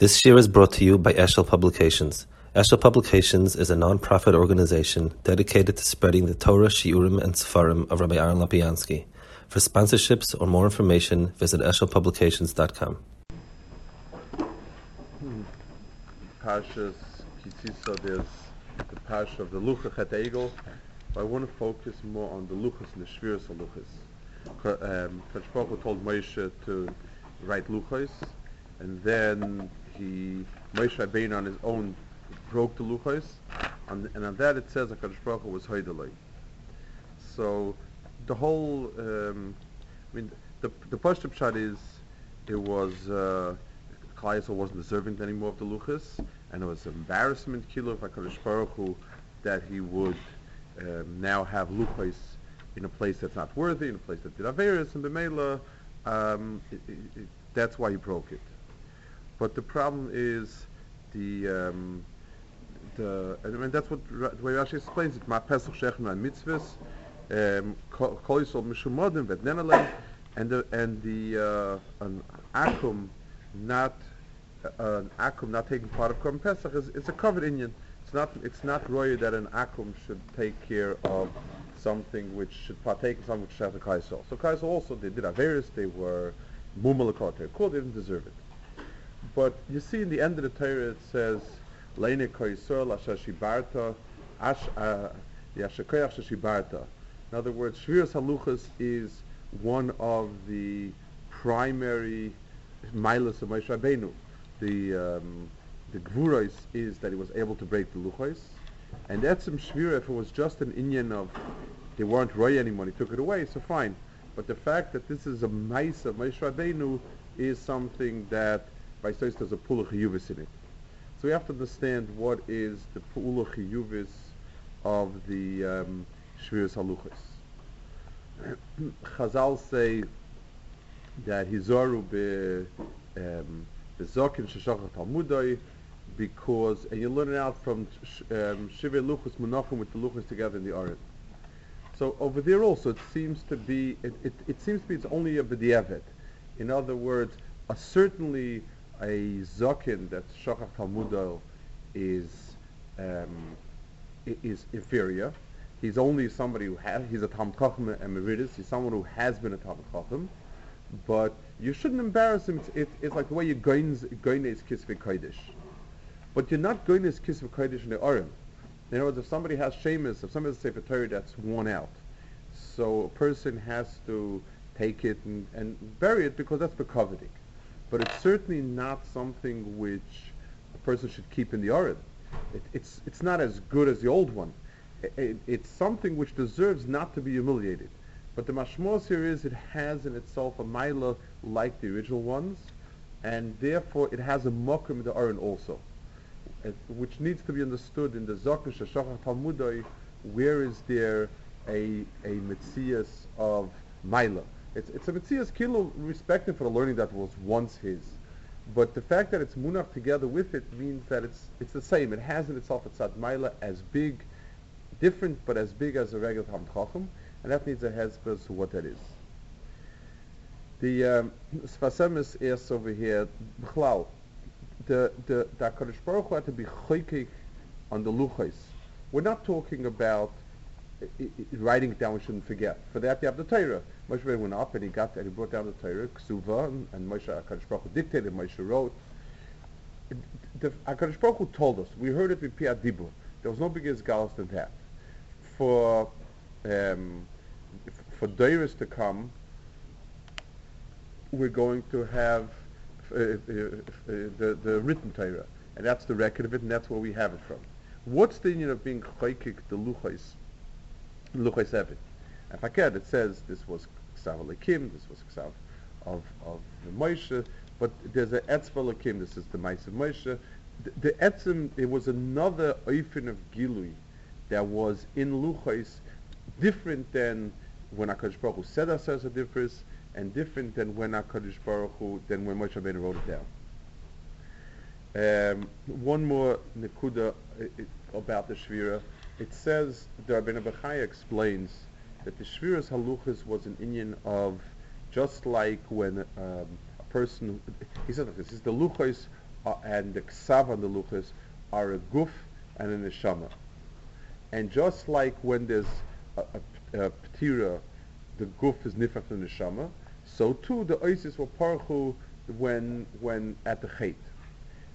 This year is brought to you by Eshel Publications. Eshel Publications is a non-profit organization dedicated to spreading the Torah, Shiurim, and Sefarim of Rabbi Aaron Lopiansky. For sponsorships or more information, visit eshelpublications.com. Parshas Ki Sisa, there's the Parsha of the Luchach at. I want to focus more on the Luchas and the Shviras of Luchas. Um, told Moshe to write Luchas, and then he Moshe Rabbeinu on his own broke the Luchas, and, and on that it says HaKadosh Baruch Hu was Hoideloi. So the whole, um, I mean, the the Pashtup shot is it was uh, wasn't the servant anymore of the Luchas, and it was embarrassment killer of HaKadosh Baruch Hu that he would um, now have Luchas in a place that's not worthy, in a place that did Averis, and Bemela, um, it, it, it, that's why he broke it. But the problem is the um, the I mean that's what the way Rashi explains it. Ma Pesach Shechna and Mitzvahs, um, Kol Yisrael Mishumodim Vet and the and the uh, an akum not uh, an akum not taking part of Korban Pesach is it's a covered Indian. It's not it's not royal that an akum should take care of something which should partake in something which should have the kaisel. So kaisel also they did averis. They were mumalakot. They didn't deserve it. But you see in the end of the Torah it says, Leine koisor asher ash yashakoyach shibarta. In other words, Shviras Haluchas is one of the primary milas of Moshe Rabbeinu. The um, the is that he was able to break the Luchos, and Etzim Shvira, if it was just an Indian of they weren't roy anymore, he took it away, so fine. But the fact that this is a mice of Moshe Rabbeinu is something that by Sois there's a Pula Chiyuvis in it. So we have to understand what is the Pula Chiyuvis of the um, Shviras Haluchas. Chazal say that Hizoru be um, Zokin Sheshachah Talmudai because, and you learn it out from um, Shivir Luchas Menachem with the Luchas together in the Arid. So over there also it seems to be, it, it, it seems to be it's only a B'diavad. In other words, a certainly a zokin that shachach talmudal is um, is inferior. He's only somebody who has. He's a talmud chacham emeritus. He's someone who has been a talmud chacham, but you shouldn't embarrass him. It's, it, it's like the way you going is kisvei kodesh, but you're not going is kisvei kodesh in the arim. In other words, if somebody has shemus, if somebody has a sefer Torah that's worn out, so a person has to take it and, and bury it because that's coveting but it's certainly not something which a person should keep in the Arid. It, it's, it's not as good as the old one. It, it, it's something which deserves not to be humiliated. But the mashmos here is it has in itself a mila like the original ones, and therefore it has a mokum in the Aron also, which needs to be understood in the Zokish Shachar Talmudai, where is there a, a of mila? It's, it's a Metzias Kilo respecting for the learning that was once his. But the fact that it's Munach together with it means that it's, it's the same. It has in itself a Tzad as big, different, but as big as a regular Chacham, and that needs a hezbollah to what that is. The um, Sfas Emes asks over here, B'chlal, the, the, the HaKadosh Baruch Hu had to be choykik on the luchos. We're not talking about writing it down, we shouldn't forget. For that, you have the Torah. Moshe went up and he got and he brought down the Torah, Ksuva, and, and Moshe Hakadosh Baruch Hu dictated. Moshe wrote. The Hakadosh Baruch Hu told us. We heard it with Piyat Dibur. There was no bigger galus than that. For um, for Deiris to come, we're going to have uh, uh, uh, the the written Torah, and that's the record of it, and that's where we have it from. What's the union of being chaykik the luchais Luchai Seven. And Faked, it says this was Ksav Alekim, this was Ksav of, of the Moshe, but there's an Etzva Alekim, this is the Mice of Moshe. The, the Etzim, it was another Oifen of Gilui that was in Luchais, different than when HaKadosh Baruch Hu said ourselves a difference, and different than when HaKadosh Baruch Hu, than when Moshe Rabbeinu wrote it down. Um, one more Nekuda uh, about the Shvira it says, the Rabbeinu Bechaya explains that the Shviras Haluchas was an Indian of just like when um, a person, he says this, is the Luchas uh, and the ksav and the luchas are a guf and a neshama. And just like when there's a, a, a ptira, the guf is nifach the neshama, so too the oisis were parchu when when at the chait.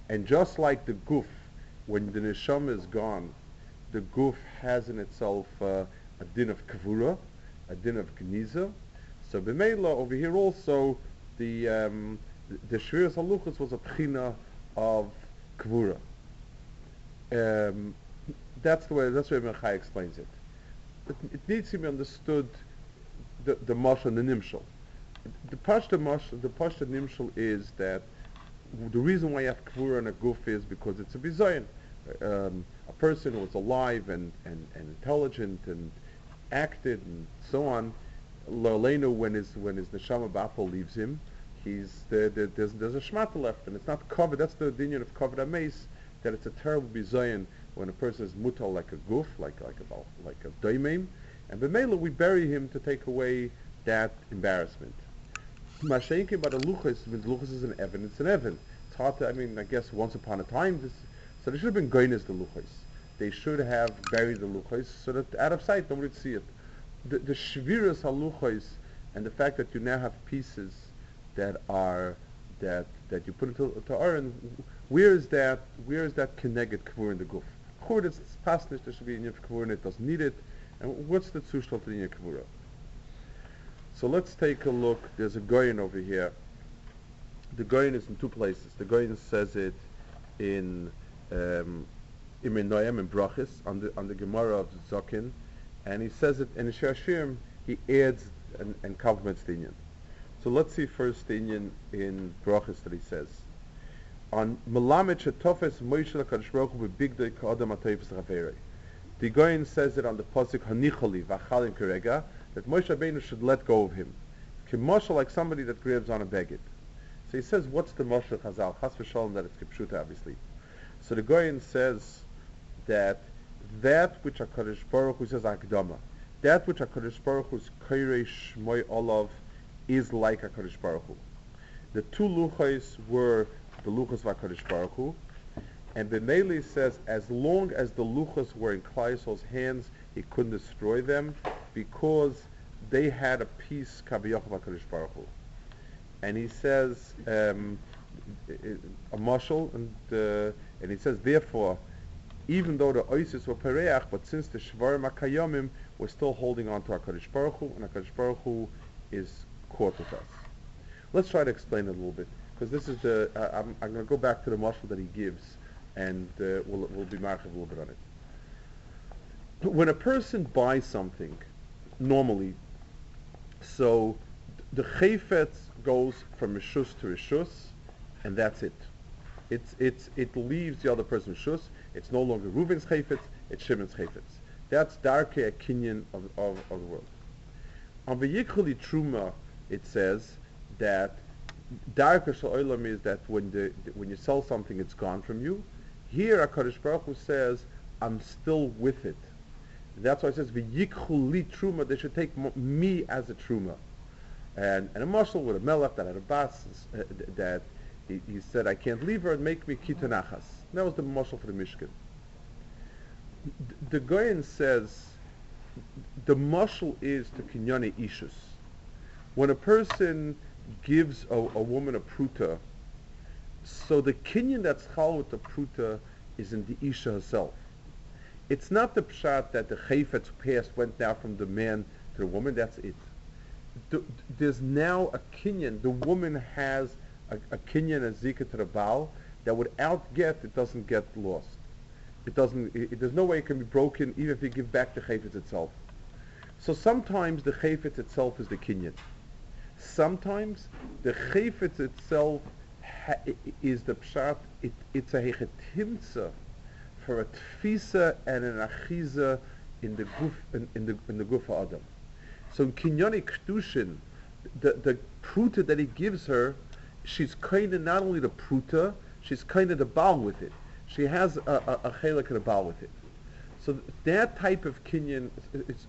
And just like the guf, when the neshama is gone, the guf has in itself uh, a din of kavura, a din of gniza. So b'meila over here also the um, the shviras haluchas was a pchina of kavura. Um, that's the way that's the way Mechai explains it. it. It needs to be understood the the mashal and the nimshal. The pashta mashal, the pashta nimshal is that the reason why you have kavura and a guf is because it's a bizayin. Um, a person was alive and, and, and intelligent and acted and so on, Lorleno, when his when his neshama bapel leaves him, he's there, there, there's there's a shmata left, and it's not covered. That's the opinion of covered amaze, that it's a terrible bizayin when a person is mutal like a goof, like like a like a daimim, and b'meila we bury him to take away that embarrassment. Mashenke but the luchas, luchas is an evan, it's an evan. It's hard to, I mean, I guess once upon a time, this, so they should have been goines the luchas. They should have buried the luchas so that out of sight nobody would see it. The, the shviras haluchas and the fact that you now have pieces that are that that you put into to Aaron, where is that where is that connected kavur in the guf? Kavur it's pasnish there should be in kavur and it doesn't need it. And what's the zustand in your kavura? So let's take a look. There's a goyin over here. The goyin is in two places. The goyin says it in um, Imen Noyam and Brachis on the on the Gemara of Zokin, and he says it in Shashim. He adds and, and complements the Inyan. So let's see first the Inyan in Brachis that he says. On Melamed Shetofes Moshe Lakadosh Baruch Hu B'Bigdei Ka'adam Atayvus Raverei. The Goyin says it on the pasuk Hanichali V'Achalim Kerega that Moshe Rabbeinu should let go of him. Kemosha like somebody that grabs on a begit. So he says, what's the Moshe Chazal? Chas v'shalom that it's Kipshuta obviously. So the Goyin says that that which HaKadosh Baruch Hu says Akdama, that which HaKadosh Baruch Hu's Kairesh Moy Olav is like HaKadosh Baruch Hu. The two luchos were the luchos of HaKadosh Baruch Hu, and the Neli says as long as the luchos were in Klaisol's hands, he couldn't destroy them because they had a piece Kabiyach of HaKadosh Baruch Hu. And he says um, a marshal, and uh, and he says therefore even though the Oisis were Pereach, but since the Shvarim HaKayomim, we're still holding on to HaKadosh Baruch Hu, and HaKadosh Baruch Hu is caught with us. Let's try to explain it a little bit, because this is the, uh, I'm, I'm going to go back to the marshal that he gives, and uh, we'll, we'll be marked a little bit on it. When a person buys something, normally, so the chayfetz goes from Rishus to Rishus, and that's it. It's, it's, it leaves the other person's Rishus, it's no longer Reuven's chayfetz, it's Shimon's chayfetz. That's darke a kinyan of, of, of the world. On the Yichuli Truma, it says that darke sha'olam is that when, the, when you sell something, it's gone from you. Here, HaKadosh Baruch Hu says, I'm still with it. That's why it says, V'yikhuli truma, they should take me as a truma. And, and a marshal with a melech that had a bas, uh, that he, he, said, I can't leave her and make me kitanachas. That was the marshal for the Mishkan. The Goyen says, the marshal is to kinyane ishus. When a person gives a, a woman a pruta, so the kinyan that's chal with the pruta is in the isha herself. It's not the pshat that the chayfetz passed went now from the man to the woman. That's it. The, there's now a kinyan. The woman has a, a kinyan, a zika to the baal that without get it doesn't get lost. It doesn't. It, it, there's no way it can be broken even if you give back the chayfetz itself. So sometimes the chayfetz itself is the kinyan. Sometimes the chayfetz itself ha, is the pshat. It, it's a hechetimtza for a tfisa and an achiza in the guf in, in the in the guf adam. So in kinyoni kedushin, the the pruta that he gives her, she's kind of not only the pruta, she's kind of the baal with it. She has a, a, a chelik and a baal with it. So that type of kinyan,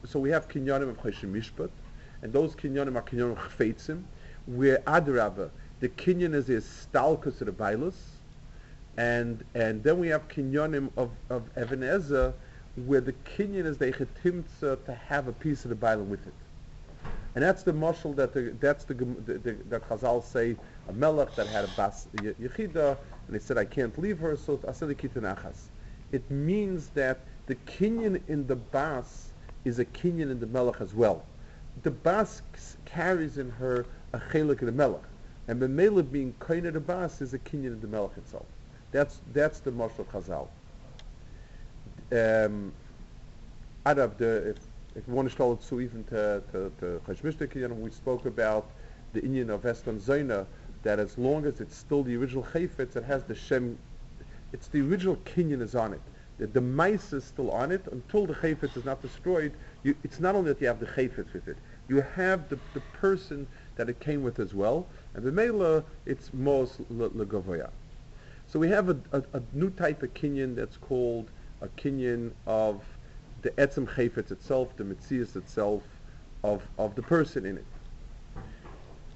so we have kinyanim of Choshen Mishpat, and those kinyanim are kinyanim chfeitzim, where adraba, the kinyan is a stalkus of the bailus, and and then we have kinyanim of of Even Ezer, where the kinyan is the chetimtza to have a piece of the Bible with it. And that's the marshal that the, that's the, the, the that Chazal say a melech that had a bas yechida, and they said I can't leave her, so kitanachas. It means that the kinyan in the bas is a kinyan in the melech as well. The bas carries in her a chelik in the melech, and the melech being kain the bas is a kinyan in the melech itself. That's that's the marshal Chazal. Um, Arab, the if if you want to it so even to to to Chashmishtik, we spoke about the Indian of Western Zona, that as long as it's still the original Chayfetz, it has the Shem, it's the original Kenyan is on it. The, the mice is still on it until the Chayfetz is not destroyed. You, it's not only that you have the Chayfetz with it, you have the, the person that it came with as well, and the Mela, it's Mos Legavoya. So we have a, a, a, new type of Kenyan that's called a Kenyan of the Etzem Chayfetz itself, the Metzias itself, of, of the person in it.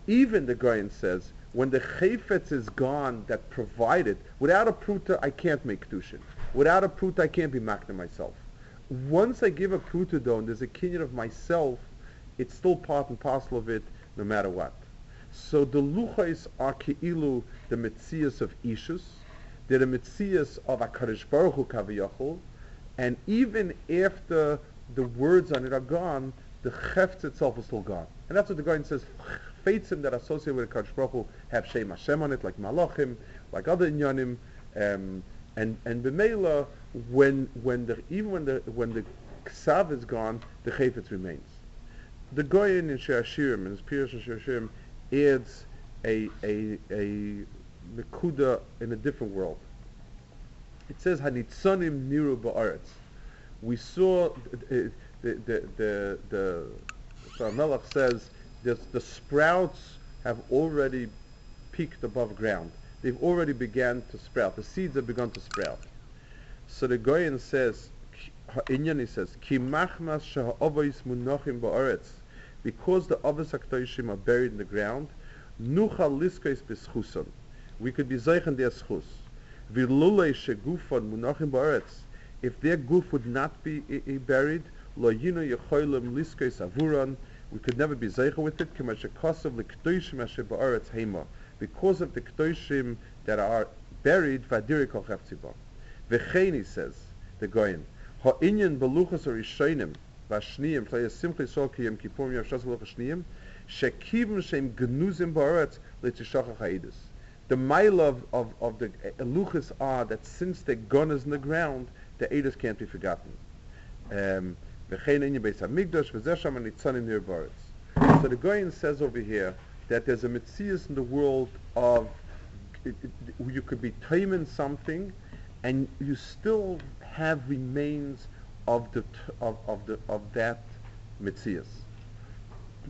Even the Goyen says, when the Chayfetz is gone that provided, without a pruta, I can't make Kedushin. Without a pruta, I can't be makna myself. Once I give a pruta though, and there's a kinyan of myself, it's still part and parcel of it, no matter what. So the luchais are keilu, the mitzias of Ishus, they're the mitzias of HaKadosh Baruch Hu Kaviyachol, and even after the words on it are gone, the cheft itself is still gone. And that's what the guy says, feitzim that are associated with the Kadosh Baruch Hu have Shem Hashem on it, like Malachim, like other inyanim, um, and and b'meila when when the even when the when the ksav is gone, the chayfetz remains. The goyin in Shashirim, in his Pirush Shashirim, adds a a a in a different world. It says Hanitzonim Niru Ba'aretz. We saw uh, the the the the, the Melech says that the sprouts have already peaked above ground. They've already began to sprout. The seeds have begun to sprout. So the Goyen says, Inyan says, Ki machmas shaha'avos munochim ba'aretz. Because the avos haktoishim are buried in the ground, nuchal liskos b'schuson. We could be zeichen their schus. Vilulei shegufon munachim ba'aretz. If their goof would not be buried, lo yino yechoylem liskos avuran, we could never be zeicha with it, because of the because of the k'toishim that are buried, v'adirik al chaftzibah. V'chein, says, the Goyen, ha'inyan beluchas or ishoinim, v'ashniyim, play a simply so ki yom kippurim yom shas v'luch ashniyim, shekivim shem gnuzim ba'aretz l'tishachach ha'idus. The mile of, of, of the luchas are that since the gun is in the ground, the edus can't be forgotten. Um, so the Goyen says over here that there's a mitzias in the world of you could be taming something and you still have remains of the of, of the of that mitzias.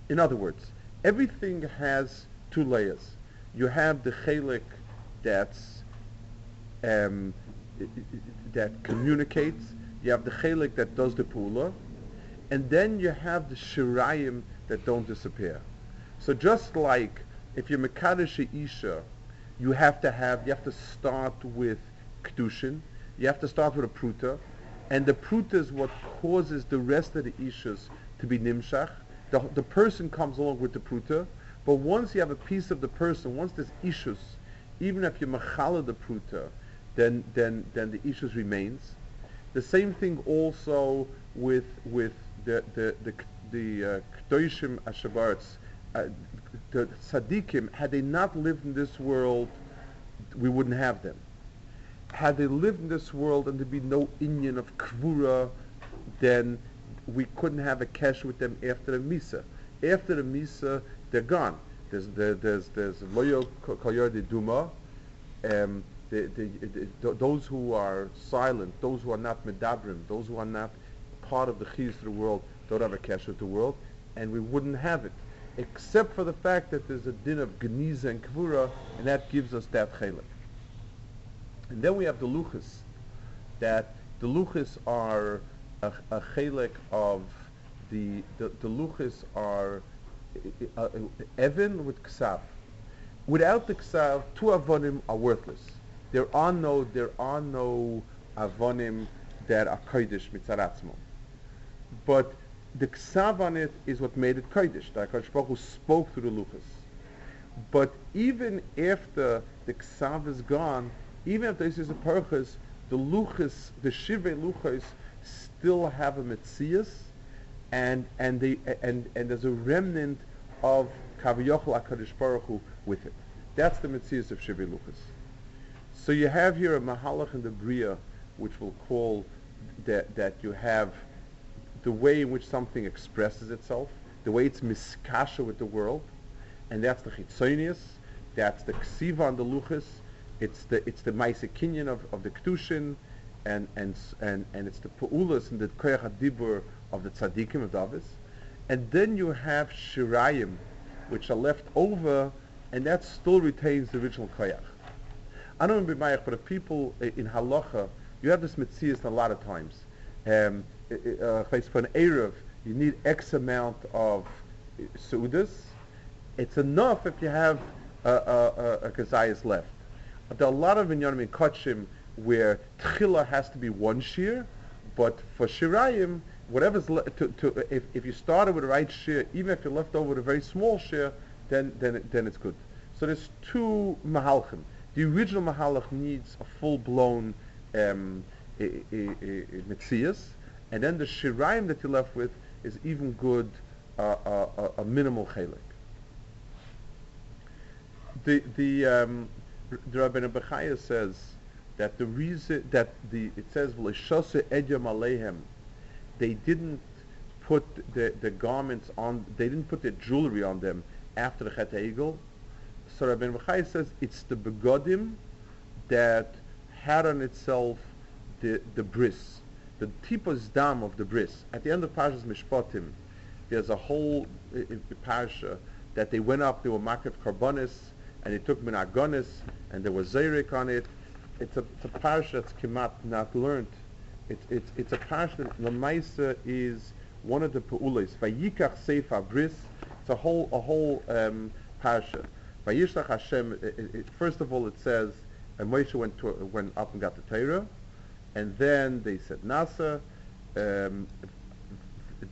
In other words, everything has two layers. You have the chelik that's um, that communicates. You have the chelik that does the pula, and then you have the shirayim that don't disappear. So just like if you're Mekadosh Isha, you have to have, you have to start with Kedushin, you have to start with a Pruta, and the Pruta is what causes the rest of the Ishas to be Nimshach. The, the person comes along with the Pruta, but once you have a piece of the person, once there's Ishus, even if you Machala the Pruta, then, then, then the Ishus remains. The same thing also with, with the the the the Kedoshim uh, Ashavarts, uh, the tzaddikim, had they not lived in this world, we wouldn't have them. Had they lived in this world and there'd be no Indian of Kvura, then we couldn't have a cash with them after the Misa. After the Misa, they're gone. There's there, there's there's Loyo Koyor de Duma, um, the, the, the, those who are silent, those who are not medabrim, those who are not part of the of the world don't have a cash with the world, and we wouldn't have it, except for the fact that there's a din of geniza and kvura, and that gives us that chelik. And then we have the luchas, that the luchas are a, a chelik of the, the, the luchas are Uh, Evan with ksav. Without the ksav, two avonim are worthless. There are no there are no avonim that are kodesh mitzaratzmo. But the ksav on it is what made it kodesh. The Hakadosh Hu spoke through the luchas. But even after the ksav is gone, even if this is a perchas, the luchas, the shive luchas, still have a mitzias, and and they and and there's a remnant of kaviyachol Hakadosh Baruch Hu with it. That's the mitzias of shive luchas. So you have here a mahalach in the bria, which we'll call that that you have the way in which something expresses itself, the way it's miskasha with the world, and that's the chitzonius, that's the ksiva on the luchas, it's the it's the ma'asekinyan of, of the kedushin, and and and and it's the peulas and the koyach adibur of the tzaddikim of Davis, and then you have shirayim, which are left over, and that still retains the original koyach. I don't remember Mayach, but if people in halacha, you have this mitzias a lot of times. Um, uh, for an Erev, you need X amount of Sudas. It's enough if you have a, a, a, left. There are a lot of Inyanim in Kachim where Tchila has to be one shear, but for Shirayim, whatever's le- to, to, if, if you started with the right share, even if you're left over with a very small share, then, then, then it's good. So there's two Mahalchim. The original Mahalach needs a full-blown um, Metzias, and then the Shiraim that you're left with is even good, uh, uh, a minimal Chalik. The, the, um, the Rabbeinu Bechaya says that the reason that the, it says, they didn't put the, the garments on, they didn't put the jewelry on them after the Chet Egel, so Rabbi Bechai says it's the begodim that had on itself the, the bris, the tipos dam of the bris. At the end of Parshas Mishpatim, there's a whole uh, parsha that they went up, they were market karbonis, and they took minagonis, and there was zayrik on it. It's a, it's a parsha that's kemat not learned. It's, it's, it's a parsha that Lamaisa is one of the peulas. Vayikach sefer bris. It's a whole, a whole um, parsha. Vayishlach Hashem, it, it, first of all it says, and Moshe went, to, went up and got the Torah, and then they said Nasa, um,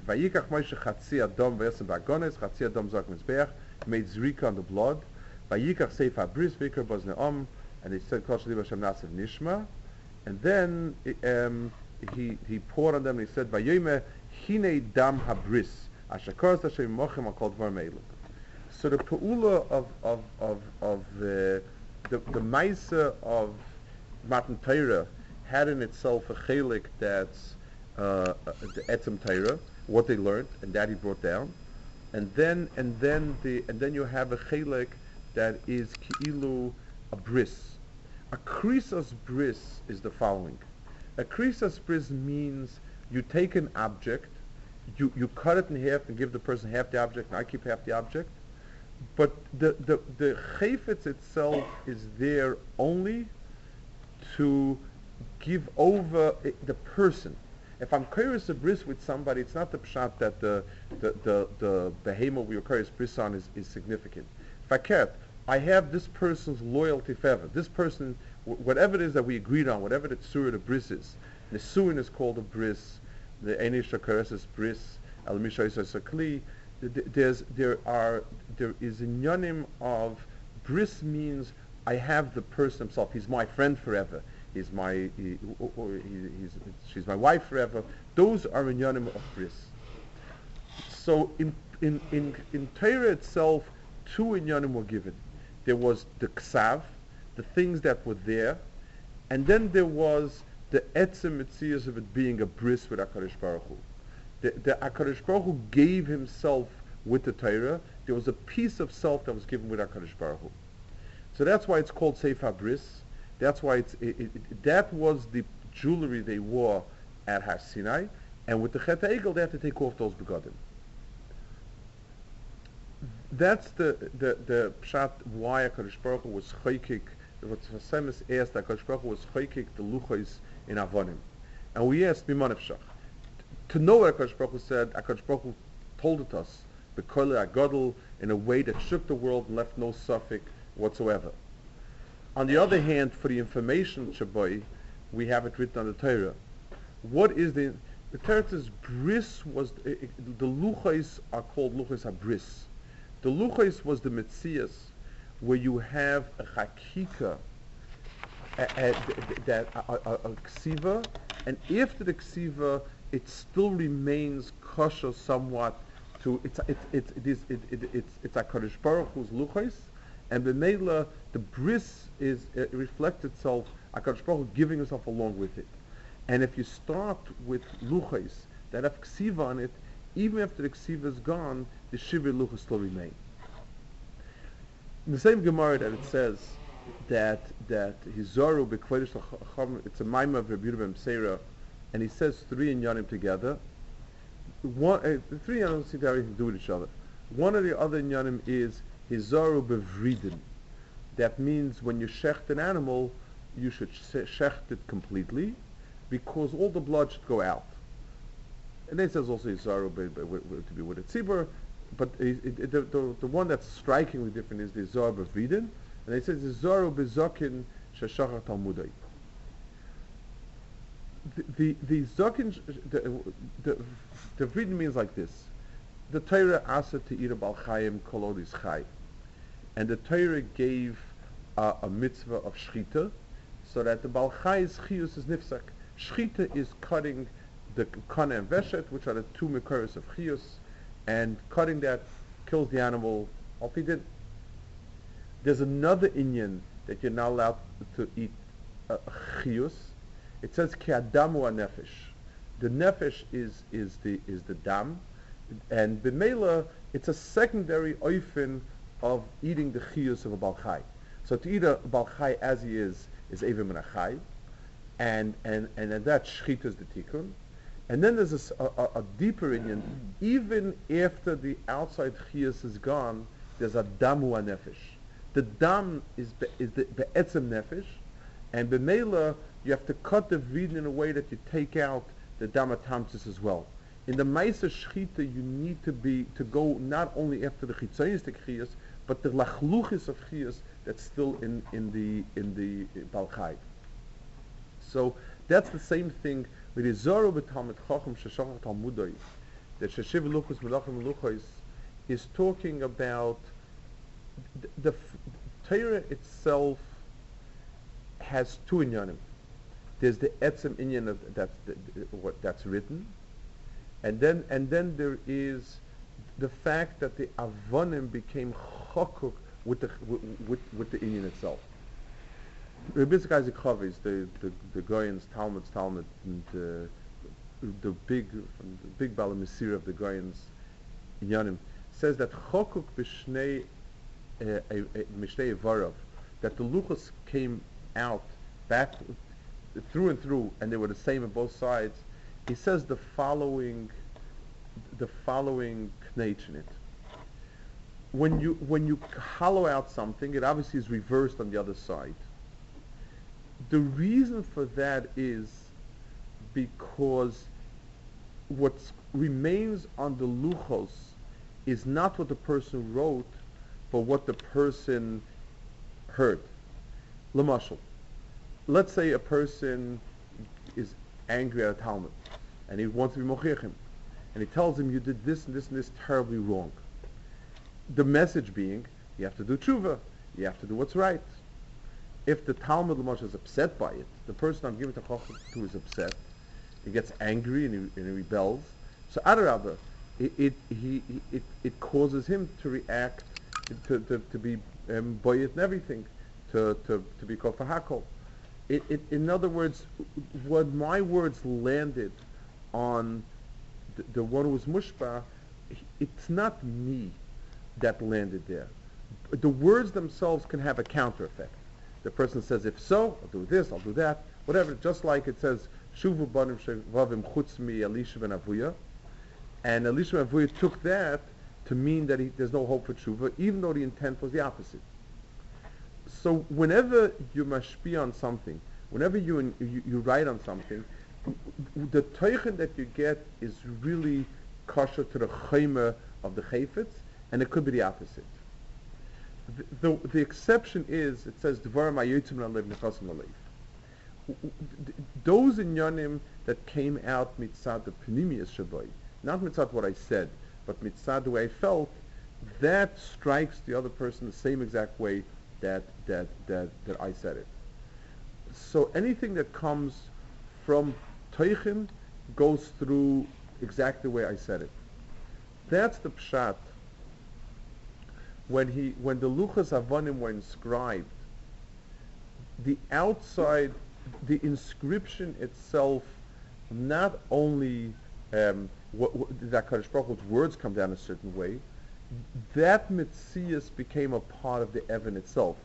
Vayikach Moshe Chatzi Adom V'yasem Ba'gones, Chatzi Adom Zok Mizbeach, made Zrika on the blood, Vayikach Sefer Bris Vikar Bozne Om, and they said Kol Shaliv Hashem Nasav Nishma, and then um, he, he poured on them and he said, Vayoyme Hine Dam Habris, Ashakor Hashem Mochem Akol Dvar. So the peula of of of of the the, Maisa of Matan Torah had in itself a chelik that's uh, the Etzem Torah, what they learned, and that he brought down, and then and then the and then you have a chelik that is ki'ilu a bris. A krisas bris is the following. A krisas bris means you take an object, you, you cut it in half and give the person half the object, and I keep half the object, but the the the itself is there only to give over the person. If I'm curious a bris with somebody, it's not the pshat that the the the, the behemoth we are curious bris on is, is significant. If I have this person's loyalty forever. This person, whatever it is that we agreed on, whatever the surah the bris is, the suin is called a bris, the enish is bris, al sakli there's there are there is a nyanim of bris means I have the person himself. He's my friend forever. He's my he, he, he's, she's my wife forever. Those are nyanim of bris. So in in in in Torah itself, two inyanim were given. There was the ksav, the things that were there, and then there was the etzem mitzias of it being a bris with Hakadosh Baruch Hu the, the Baruch Hu gave himself with the Torah. There was a piece of self that was given with Akadosh Baruch Hu. So that's why it's called Sefer Bris. That's why it's it, it, that was the jewelry they wore at Har Sinai, and with the Chet Egel they had to take off those begodim. That's the the the pshat why Hakadosh Baruch Hu was choykik. Sfas Emes asked Hakadosh Baruch Hu was choykik the luchos in Avonim, and we asked Miman to know what HaKadosh Baruch Hu said, HaKadosh Baruch Hu told it us, B'koyle HaGodel, in a way that shook the world and left no suffix whatsoever. On the other hand, for the information shaboy, we have it written on the Torah. What is the the Torah says bris was uh, the luchais are called luchais abris. The luchais was the mitzias where you have a chakika that a, a, a ksiva, and after the ksiva, it still remains kosher somewhat to it's it's it's it is it, it, it's it's a Kadosh Baruch Hu's luchos, and b'meila the bris is uh, reflects itself a Kadosh Baruch Hu giving himself along with it, and if you start with luchos that have ksiva on it, even after the ksiva is gone, the shivir luchos still remain. In the same Gemara that it says that that Hizaru b'kvodesh it's a maimah of Rabbi Yehuda and he says three in Yanim together. One, uh, the three Yanim seem to have anything to do with each other. One of the other Yanim is Hizaru b'vridin. That means when you shecht an animal, you should shecht it completely, because all the blood should go out. And then it says also Hizaru to be with a tzibur, but it, it, the, the, the, one that's strikingly different is the Zohar b'vridin, and it says, Zoru bezokin sheshachar talmudai. The, the, the zokin, the, the, the Vridin means like this. The Torah asked to eat a balchayim kolodis chay. And the Torah gave uh, a mitzvah of shchita, so that the balchay's chiyus is nifsak. Shchita is cutting the kana and veshet, which are the two mikoros of chiyus, and cutting that kills the animal off he did. There's another Indian that you're not allowed to eat uh, chiyus. It says ki adamu nefesh. The nefesh is is the is the dam, and b'meila it's a secondary oifen of eating the chiyus of a balchai. So to eat a balchai as he is is evim and and and and that shchita is the tikkun. And then there's a, a, a deeper Indian. Even after the outside chiyus is gone, there's a damu nefesh the dam is be, is the be'etzem nefesh, and b'meila you have to cut the vidin in a way that you take out the dam atamtis as well. In the Maisa Shchita, you need to be to go not only after the chitzonistic chiyas, but the lachluchis of chiyas that's still in in the in the balchai. So that's the same thing with the Zoru b'talmid chacham sheshachar talmudoi, that sheshiv luchos melachim luchos is talking about the, the Torah itself has two inyanim. There's the etzem inyan of that's what that's written, and then and then there is the fact that the avonim became chokuk with the with, with, the inyan itself. Rabbi Isaac Chavis, the the the Goyans Talmud's Talmud, and uh, the big the big of the Goyans Yanim says that chokuk b'shnei a, Mishnei Varov, that the Luchas came out back through and through, and they were the same on both sides. He says the following, the following knach in it. When you when you hollow out something, it obviously is reversed on the other side. The reason for that is because what remains on the luchos is not what the person wrote, but what the person heard. Lamashal. Let's say a person is angry at a Talmud and he wants to be mochichim and he tells him you did this and this and this terribly wrong. The message being you have to do tshuva, you have to do what's right. If the Talmud Lamash is upset by it, the person I'm giving to is upset, he gets angry and he, and he rebels. So Adarabah, it, it, he, it, it causes him to react to, to, to be um, boyet and everything, to, to, to be called for. It, it, in other words, when my words landed on the, the one who was mushba, it's not me that landed there. The words themselves can have a counter effect. The person says, if so, I'll do this, I'll do that, whatever. Just like it says, Shuvu banim shevavim chutz mi Elisha ben Avuya, and Elisha ben Avuya took that to mean that he, there's no hope for tshuva, even though the intent was the opposite. So whenever you mashpi on something, whenever you, you, you write on something, the teichen that you get is really kosher to the chayma of the chayfetz, and it could be the opposite. The, the, exception is, it says, nalev nechasim nalev. Those that came out mitzad the penimius shaboy, not mitzad what I said, but mitzad the way I felt, that strikes the other person the same exact way that, that, that, that I said it. So anything that comes from Teichen goes through exactly the way I said it. That's the pshat. When he, when the luchas avonim were inscribed, the outside, the inscription itself, not only um, what, what, that Kaddish Baruch Hu's words come down a certain way, that mitzias became a part of the Evan itself.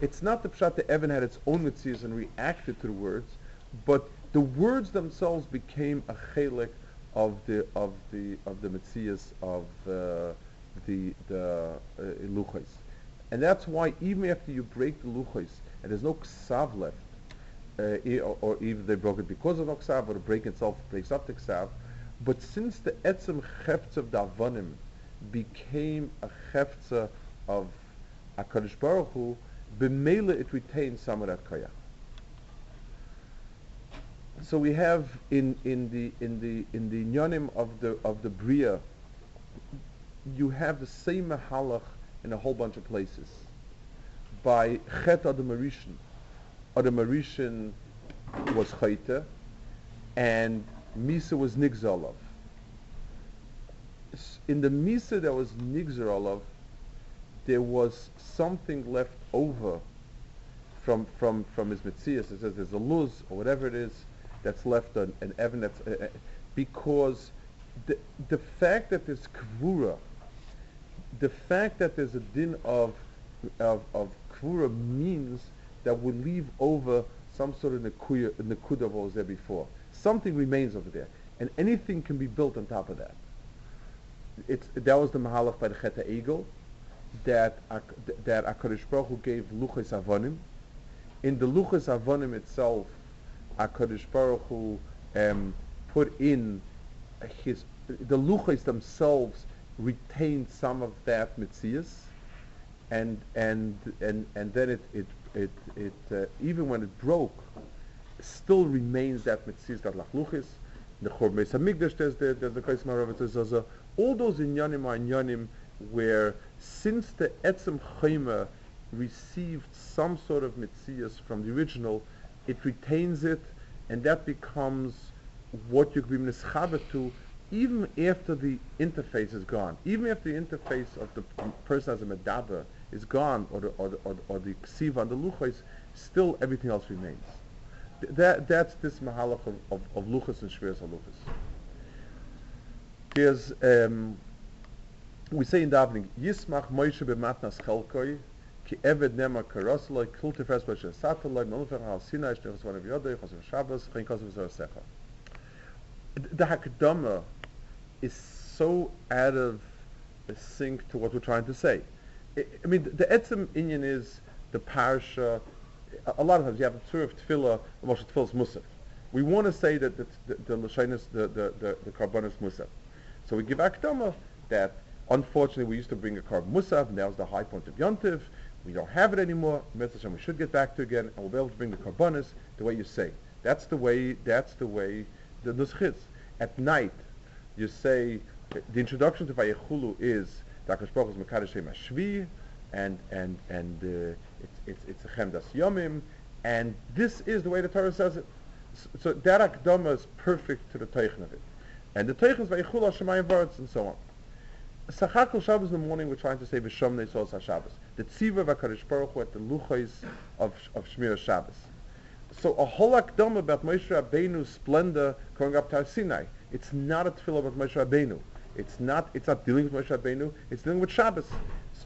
It's not the pshat the Evan had its own mitzias and reacted to the words, but the words themselves became a chelik of the of the of the mitzias of uh, the the uh, luchos, and that's why even after you break the luchos and there's no ksav left, uh, or, or, even they broke it because of ksav, or the break itself breaks up the ksav, but since the etzem chefts of davanim became a chefza of Hakadosh Baruch Hu, b'meila it retains some of that koyach. So we have in, in the in the in the of the of the bria, you have the same mahalach in a whole bunch of places. By Chet Adam Marishan was Chayte, and Misa was Nigzalov. In the Misa that was Nigzalov, there was something left over from from from his Metzias. It says there's a luz or whatever it is that's left an, an Evan that's, uh, uh, because the, the fact that there's Kvura, the fact that there's a din of, of, of Kvura means that we leave over some sort of Nakuda, Nakuda that was there before. Something remains over there. And anything can be built on top of that. It's, that was the Mahalach by the Cheta Egel, that, that HaKadosh Baruch Hu gave Luchas Avonim. In the Luchas Avonim itself, HaKadosh Baruch Hu um, put in his, the luchas themselves retained some of that mitzias, and and and and then it it it, it uh, even when it broke, still remains that mitzias that lachluchis. The Chor Beis Hamikdash there's the there's the Kais Marav all those inyanim are inyanim where since the Etzem Chayma received some sort of mitzias from the original, it retains it, and that becomes what you can be mischaber to even after the interface is gone. Even after the interface of the person as a medaber is gone, or the, or the, or the, ksiva and the luchos, still everything else remains. Th- that, that's this mahalach of, of, of luchos and shviras haluchos. There's, um, we say in davening, Yismach Moshe b'matnas chelkoi, ki eved nema karosloi kul tefes ba shesataloi melfer al sinai shneus van of yodoi chos of Shabbos chen kos secha. The Hakdama is so out of sync to what we're trying to say. I, I mean, the, the etzem inyan is the parsha. A, a lot of times you have a tour of tefillah, Moshe tefillah's musaf. We want to say that the the the the the the karbonis musaf. So we give akdama that unfortunately we used to bring a karb musaf. Now is the high point of yontiv. We don't have it anymore. we should get back to again, and we'll be able to bring the karbonis the way you say. That's the way. That's the way the nuschitz. At night, you say the introduction to Vayechulu is Dakash Baruch is Mekadosh Hashvi, and and and uh, it's it's it's a Chemdas Yomim, and this is the way the Torah says it. So, so that Akdama is perfect to the Teichen of it, and the Teichen is Vayechulu Hashemayim Varetz and so on. Sachakol Shabbos in the morning we're trying to say V'shom Nesos HaShabbos the tziva v'akadosh baruch hu at the luchos of of Shmir Shabbos. So a whole akdom about Moshe Rabbeinu's splendor going up to Sinai. It's not a tefillah about Moshe Rabbeinu. It's not. It's not dealing with Moshe Rabbeinu. It's dealing with Shabbos.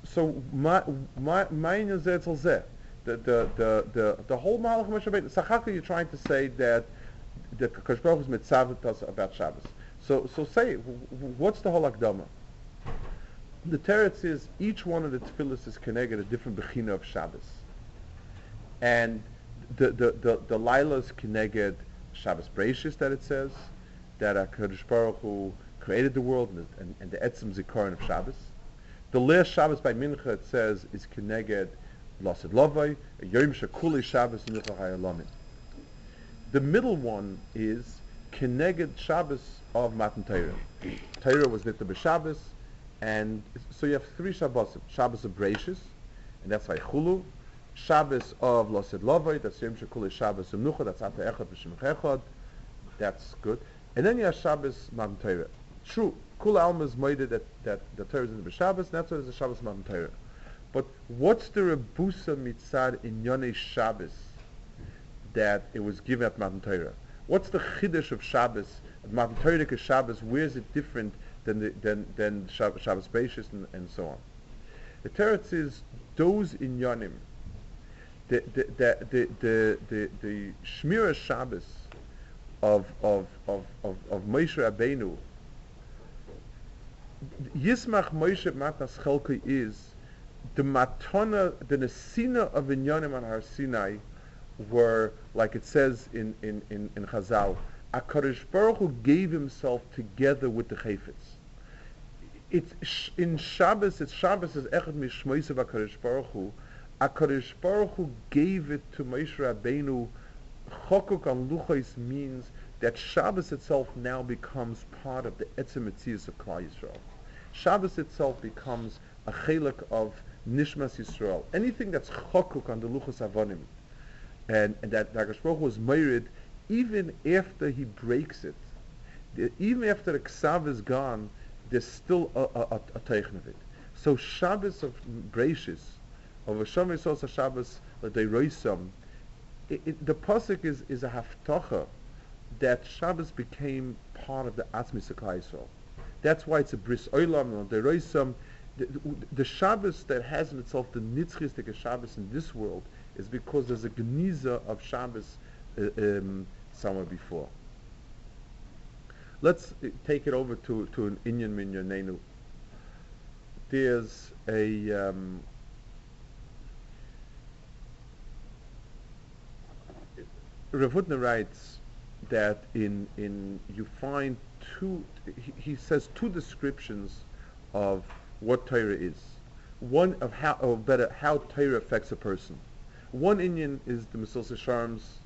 So my my my the the the the the whole Malach Moshe Rabbeinu. Sachaka, you're trying to say that the Kadosh Baruch is mitzavet about Shabbos. So so say what's the whole akdama? the teretz is each one of the tefillahs is connected a different bechina of Shabbos, and the the the, the Lila is connected Shabbos Breishis that it says that uh, Hakadosh Baruch Hu created the world and, and, and the etzim zikaron of Shabbos. The last Shabbos by Mincha it says is Keneged Lasid Lovay, Yom Shekuli Shabbos Mincha Hayalamin. The middle one is Keneged Shabbos of Matan Torah. Torah was Nita B'Shabbos, and so you have three Shabbos. Shabbos of Breishis, and that's by Chulu. Shabbos of Lasid Lovay, that's Yom Shakuli Shabbos of Nucha, that's Ata Echad B'Shemach Echad. That's good. And then you have Shabbos Matan Torah. True, Kul Alma is made that, that the Torah is in the Shabbos, and that's why there's a Shabbos Matan Torah. But what's the Rebusa Mitzad in Yonei Shabbos that it was given at Matan Torah? What's the Chiddush of Shabbos, at Matan Torah Shabbos, where is it different than, the, than, than Shabbos, Shabbos Beishis and, and so on? The Torah says, those in Yonim, the, the, the, the, the, the, the Shmira Shabbos of, of, of, of, of Moshe Rabbeinu, Yismach Moshe Matas Chelke is the matana, the nesina of Inyanim on Har Sinai were, like it says in, in, in, in Chazal, HaKadosh Baruch Hu gave himself together with the Chayfetz. It's in Shabbos, it's Shabbos is Echad Mishmois of HaKadosh Baruch Hu. HaKadosh Baruch Hu gave it to Moshe Rabbeinu. Chokuk on Luchos means that Shabbos itself now becomes part of the Etzem of Klal Yisrael. Shabbos itself becomes a chelik of Nishmas Yisrael. Anything that's chokuk on the Luchos Avonim, and, and that Dagash Baruch was married even after he breaks it, the, even after the Ksav is gone, there's still a, a, a, a of it. So Shabbos of Breishis, of Hashem Yisrael Shabbos, the Roisam, the pasuk is, is a haftacha that Shabbos became part of the Atzmi Yisrael. That's why it's a bris oilam. There is some the, the Shabbos that has in itself the nitzchistic Shabbos in this world is because there's a geniza of Shabbos uh, um, somewhere before. Let's uh, take it over to, to an Indian Minyan Nenu. There's a um, Rav Hutner writes that in in you find two he, he says two descriptions of what Torah is. One of how, or better, how Torah affects a person. One Indian is the Mesilsa Sharm's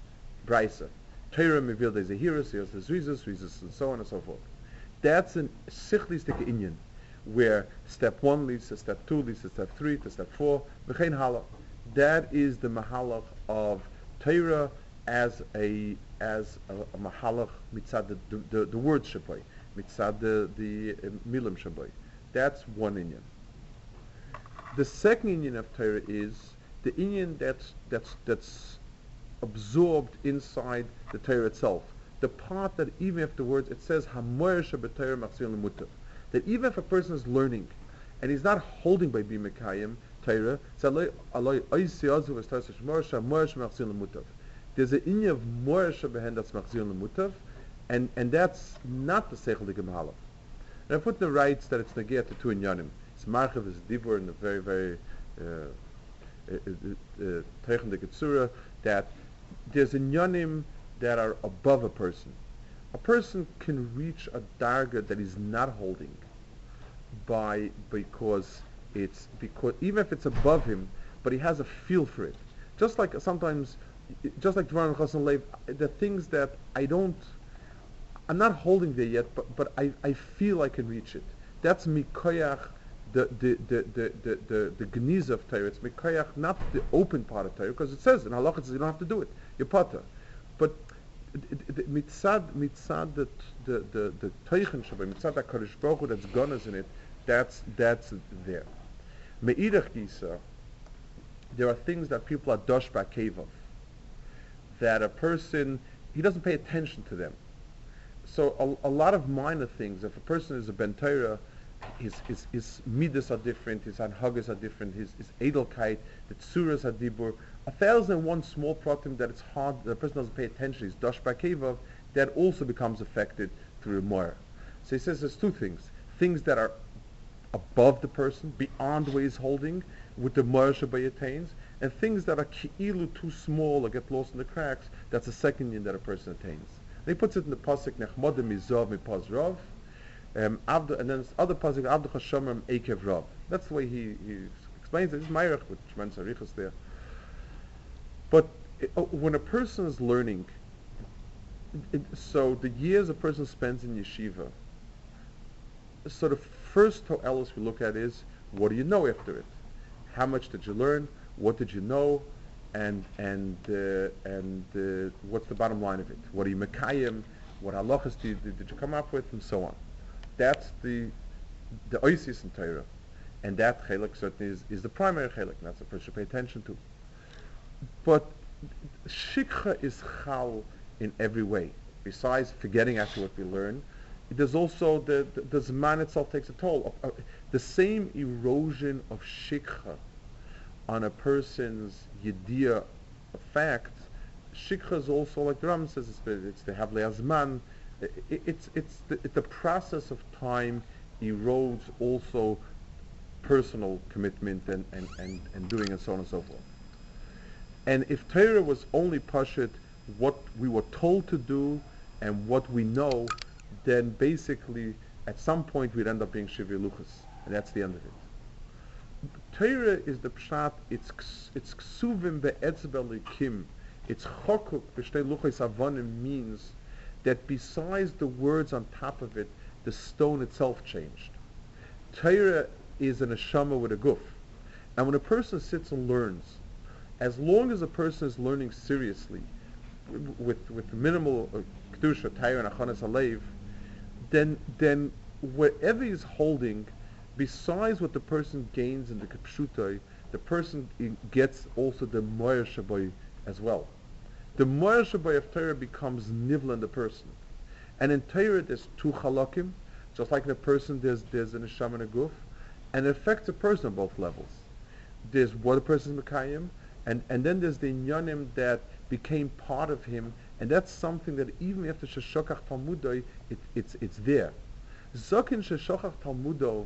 Brisa. Torah Mevil de Zehiras, Yos Rizos, Rizos, and so on and so forth. That's a sichlistic Indian, where step one leads to step two, leads to step three, to step four, v'chein halach. That is the mahalach of Torah as a as a, a mahalach mitzad the, the, the word shaboy, mitzad the, the uh, milim shaboy. That's one Indian. The second Indian of Torah is the Indian that's that's that's absorbed inside the Torah itself. The part that even afterwards it says Hamoyer Shabbatayr Machzil That even if a person is learning and he's not holding by Bimekayim Torah, there's an Indian of Moyer Shabbehen that's Machzil Mutav, and and that's not the Seichel Gemahalach. And I put the rights that it's Nagia to two Inyanim. It's Marchav is Dibur in a very, very Teichen uh, uh, uh, de Getsura that there's Inyanim that are above a person. A person can reach a darga that he's not holding by because it's because even if it's above him, but he has a feel for it. Just like sometimes, just like Dvarim Chassan Lev, the things that I don't I'm not holding there yet, but, but I, I feel I can reach it. That's mikoyach, the the the the the the, of Torah. It's mikoyach, not the open part of Torah, because it says in halach you don't have to do it. You're potter. But mitzad mitzad the the the the teichen shabbai mitzad hakadosh baruch hu that's gunas in it. That's that's there. Meidach gisa. There are things that people are dosh by of. That a person he doesn't pay attention to them so a, a, lot of minor things. If a person is a bentera, his, his, his midas are different, his anhagas are different, his, his edelkeit, the tsuras are dibur. A thousand and one small problem that it's hard, the person doesn't pay attention, is dosh bakevav, that also becomes affected through a moira. So he says there's two things. Things that are above the person, beyond what he's holding, with the moira shabay attains, and things that are ki'ilu too small or get lost in the cracks, that's the second yin that a person attains. And he puts it in the pasuk Nechmodim Mizov Mipaz Rav. Um, and then this other pasuk, Avdu Chashomer Ekev Rav. That's the way he, he explains it. It's Meirach which tremendous arichas there. But it, oh, when a person is learning, it, so the years a person spends in yeshiva, so the first to'elis we look at is, what do you know after it? How much did you learn? What did you know? And and uh, and uh, what's the bottom line of it? What are you mekayim? What halachas did, you, did you come up with, and so on. That's the the oisis in Torah, and that chelik certainly is, is the primary chelik. That's what person should pay attention to. But shikha is chal in every way. Besides forgetting after what we learn, there's also the, the, the Zman itself takes a toll. Uh, uh, the same erosion of shikha on a person's yediyah of facts, shikha is also, like the Ram says, it's, it's the havle azman. It, it's, it's the, the process of time erodes also personal commitment and, and, and, and doing and so on and so forth. And if Torah was only pashit what we were told to do and what we know, then basically at some point we'd end up being Shivrei Luchos. And that's the end of it. Torah is the pshat, it's, it's ksuvim be'etzbel kim. It's chokuk b'shtei luchas avonim means that besides the words on top of it, the stone itself changed. Torah is an ashama with a guf. And when a person sits and learns, as long as a person is learning seriously, with with minimal uh, kedusha, Torah, and achanas alev, then then whatever he's holding, besides what the person gains in the kapshutai, the person gets also the moyer shaboy as well. The moyer shaboy of Torah becomes nivla in the person, and in Torah there's two halakim, just like in a person there's there's an neshama and a guf, and it affects a person on both levels. There's what a person is mekayim, and and then there's the inyanim that became part of him, and that's something that even after Sheshokach Talmudoi, it, it's, it's there. Zokin Sheshokach Talmudo,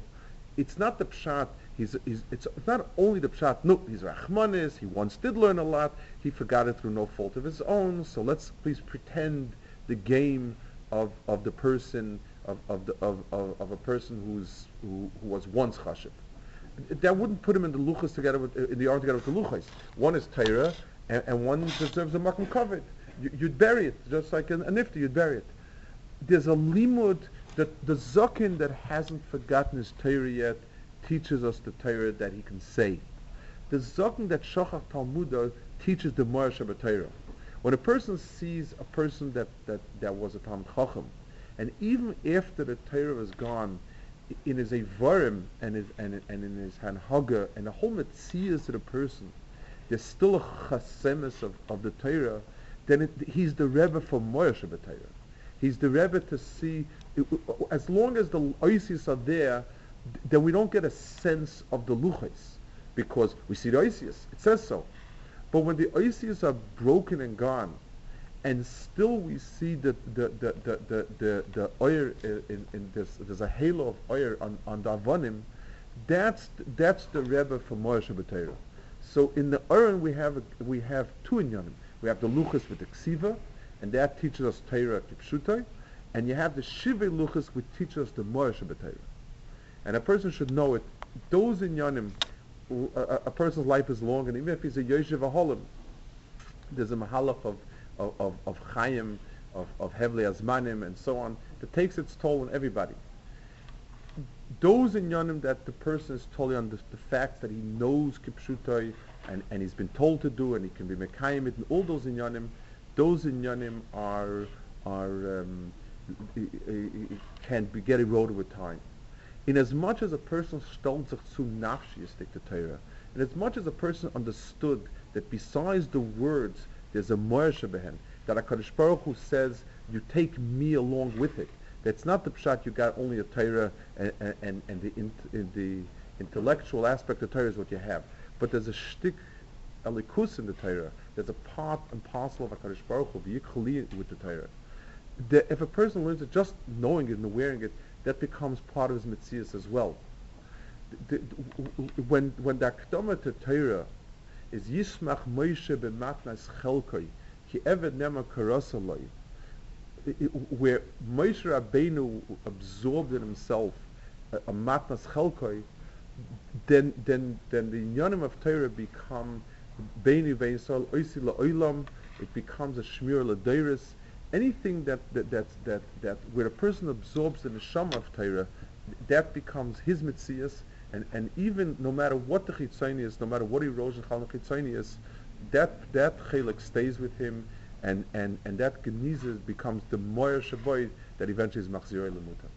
it's not the pshat, he's, he's, it's not only the pshat, no, he's Rachmanis, he once did learn a lot, he forgot it through no fault of his own, so let's please pretend the game of, of the person, of, of, the, of, of, of a person who's, who, who was once chashiv. That wouldn't put him in the luchas together with, in the arm together with the luchas. One is Torah, and, and one deserves a makom covered. You, would bury it, just like an, a nifty, you'd bury it. There's a limud that the zakin that hasn't forgotten his Torah yet teaches us the Torah that he can say. The zakin that shachach talmudah teaches the Mor Torah. When a person sees a person that, that, that was a Tam Chacham, and even after the Torah is gone, in his Avarim and, his, and, and in his Hanhaga, and the whole Metzias of the person, there's still a chasemis of, of the Torah, then it, he's the Rebbe for Moyer Torah. He's the Rebbe to see, as long as the Isis are there, then we don't get a sense of the Luchais, because we see the Isis, it says so. But when the Isis are broken and gone, and still we see that the the the the the, the oil in, in this there's a halo of oil on on the avonim. That's that's the Rebbe for Moshe Torah. So in the Urim we have a, we have two inyanim. We have the luchas with the ksiva, and that teaches us Torah kipshutai, and you have the shivrei luchos which teaches us the Torah. And a person should know it. Those inyanim, a, a, person's life is long, and even if he's a yoshev aholim, there's a mahalach of of, of, of Chaim, of, of Hevle Azmanim, and so on, that takes its toll on everybody. Those in Yonim that the person is totally on the, the fact that he knows Kipshutai and, and he's been told to do and he can be Mekayim and all those in Yonim, those in Yonim are, are um, can be get eroded with time. In as much as a person stolz sich zu nafshi to Torah, and as much as a person understood that besides the words there's a morsha behen that Hakadosh Baruch Hu says you take me along with it. That's not the pshat you got only a Torah and, and, and the, in, the intellectual aspect of Torah is what you have. But there's a shtick alikus in the Torah. There's a part and parcel of a Hakadosh Baruch Hu with the Torah. If a person learns it just knowing it and wearing it, that becomes part of his mitzvahs as well. The, the, when when the akdama to Torah is Yismach Moshe b'matnas chelkoi, ki eved nema karosaloi. i- i- where Moshe Rabbeinu absorbed in himself a, matnas chelkoi, then then then the inyanim of Torah become beinu veinsol oisi la'olam. It becomes a shmir l'deiris. Anything that that that that that where a person absorbs the neshama of Torah, that becomes his mitzias. And and even no matter what the chitzoni is, no matter what he rose in chalon chitzoni is, that that chelik stays with him. And, and, and that genizes becomes the moyer shaboy that eventually is machziroi lemuta.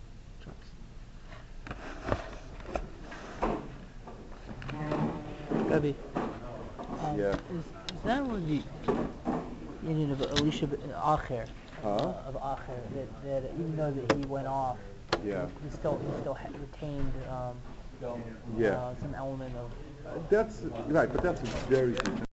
Rebbe, um, Yeah. is, is that one the union of Elisha b- Acher, Huh? of Acher, that, that even though that he went off, Yeah. he still he still ha- retained um, Yeah. uh, some element of That's right, but that's a very